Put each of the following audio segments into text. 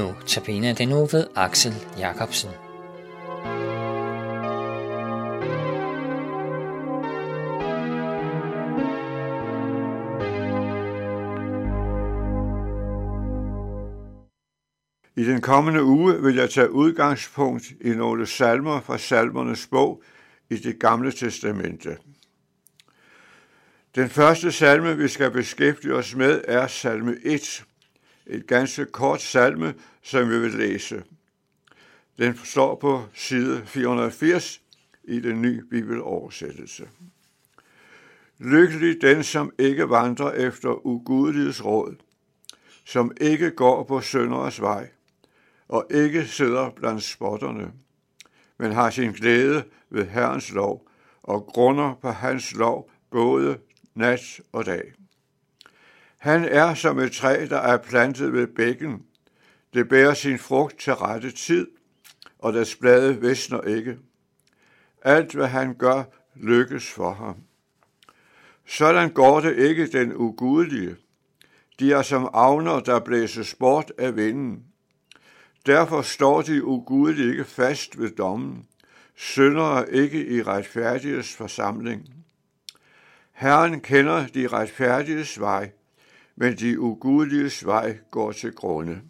Nu tabiner den nu ved Axel Jacobsen. I den kommende uge vil jeg tage udgangspunkt i nogle salmer fra salmernes bog i det gamle testamente. Den første salme, vi skal beskæftige os med, er salme 1. Et ganske kort salme, som vi vil læse. Den står på side 480 i den nye bibeloversættelse. Lykkelig den, som ikke vandrer efter ugudeligheds råd, som ikke går på sønderes vej, og ikke sidder blandt spotterne, men har sin glæde ved Herrens lov og grunder på hans lov både nat og dag. Han er som et træ, der er plantet ved bækken. Det bærer sin frugt til rette tid, og deres blade visner ikke. Alt, hvad han gør, lykkes for ham. Sådan går det ikke den ugudelige. De er som avner, der blæses bort af vinden. Derfor står de ugudelige ikke fast ved dommen, syndere ikke i retfærdiges forsamling. Herren kender de retfærdiges vej, men de ugudeliges vej går til grunde.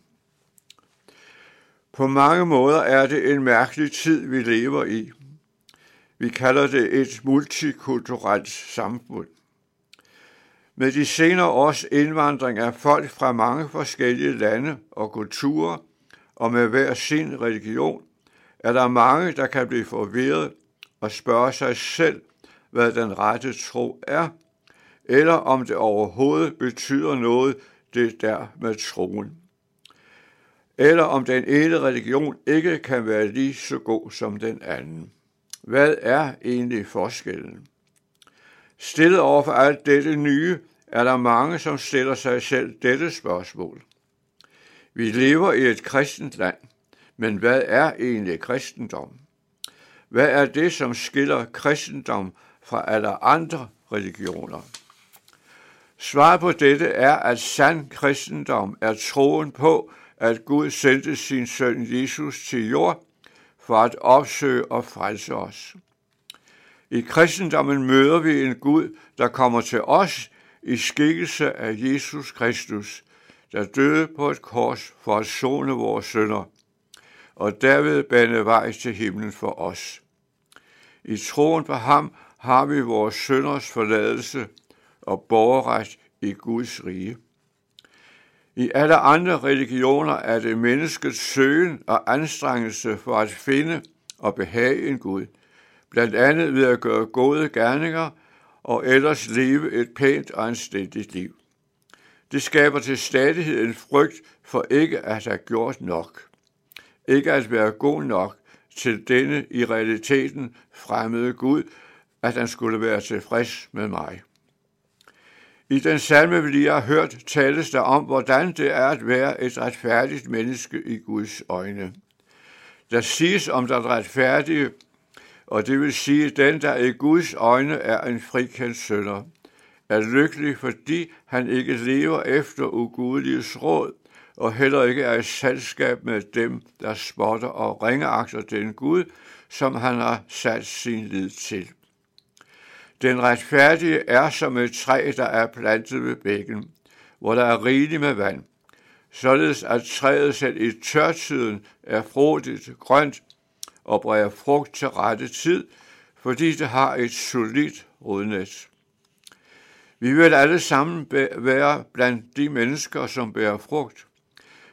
På mange måder er det en mærkelig tid, vi lever i. Vi kalder det et multikulturelt samfund. Med de senere års indvandring af folk fra mange forskellige lande og kulturer, og med hver sin religion, er der mange, der kan blive forvirret og spørge sig selv, hvad den rette tro er, eller om det overhovedet betyder noget, det der med troen. Eller om den ene religion ikke kan være lige så god som den anden. Hvad er egentlig forskellen? Stillet over for alt dette nye, er der mange, som stiller sig selv dette spørgsmål. Vi lever i et kristent land, men hvad er egentlig kristendom? Hvad er det, som skiller kristendom fra alle andre religioner? Svaret på dette er, at sand kristendom er troen på, at Gud sendte sin søn Jesus til jord for at opsøge og frelse os. I kristendommen møder vi en Gud, der kommer til os i skikkelse af Jesus Kristus, der døde på et kors for at zone vores sønder, og derved bane vej til himlen for os. I troen på ham har vi vores sønders forladelse og borgerret i Guds rige. I alle andre religioner er det menneskets søgen og anstrengelse for at finde og behage en Gud, blandt andet ved at gøre gode gerninger og ellers leve et pænt og anstændigt liv. Det skaber til stadighed en frygt for ikke at have gjort nok. Ikke at være god nok til denne i realiteten fremmede Gud, at han skulle være tilfreds med mig. I den salme, vi lige har hørt, tales der om, hvordan det er at være et retfærdigt menneske i Guds øjne. Der siges om den retfærdige, og det vil sige den, der i Guds øjne er en frikendt sønder, er lykkelig, fordi han ikke lever efter ugudeliges råd, og heller ikke er i selskab med dem, der spotter og ringeagter den Gud, som han har sat sin lid til. Den retfærdige er som et træ, der er plantet ved bækken, hvor der er rigeligt med vand, således at træet selv i tørtiden er frodigt grønt og bræger frugt til rette tid, fordi det har et solidt rodnet. Vi vil alle sammen være blandt de mennesker, som bærer frugt,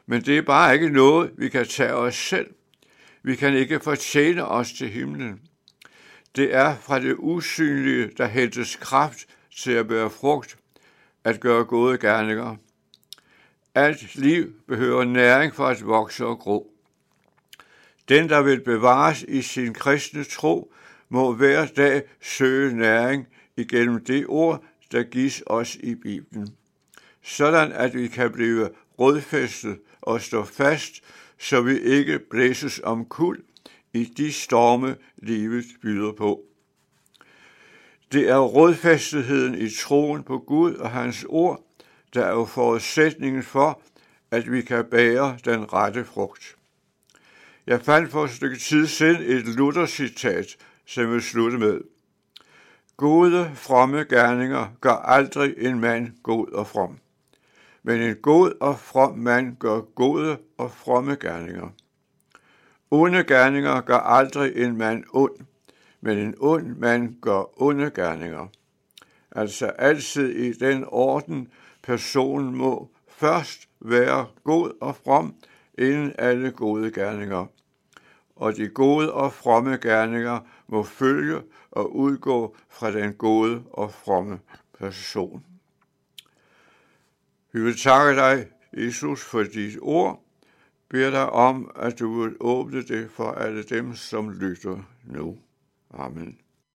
men det er bare ikke noget, vi kan tage os selv. Vi kan ikke fortjene os til himlen. Det er fra det usynlige, der hentes kraft til at bære frugt, at gøre gode gerninger. Alt liv behøver næring for at vokse og gro. Den, der vil bevares i sin kristne tro, må hver dag søge næring igennem det ord, der gives os i Bibelen, sådan at vi kan blive rådfæstet og stå fast, så vi ikke blæses om kul i de storme, livet byder på. Det er rådfæstetheden i troen på Gud og hans ord, der er jo forudsætningen for, at vi kan bære den rette frugt. Jeg fandt for et stykke tid siden et Luther-citat, som jeg vil slutte med. Gode, fromme gerninger gør aldrig en mand god og from. Men en god og from mand gør gode og fromme gerninger. Onde gerninger gør aldrig en mand ond, men en ond mand gør onde gerninger. Altså altid i den orden, personen må først være god og from, inden alle gode gerninger. Og de gode og fromme gerninger må følge og udgå fra den gode og fromme person. Vi vil takke dig, Jesus, for dit ord, beder dig om, at du vil åbne det for alle dem, som lytter nu. Amen.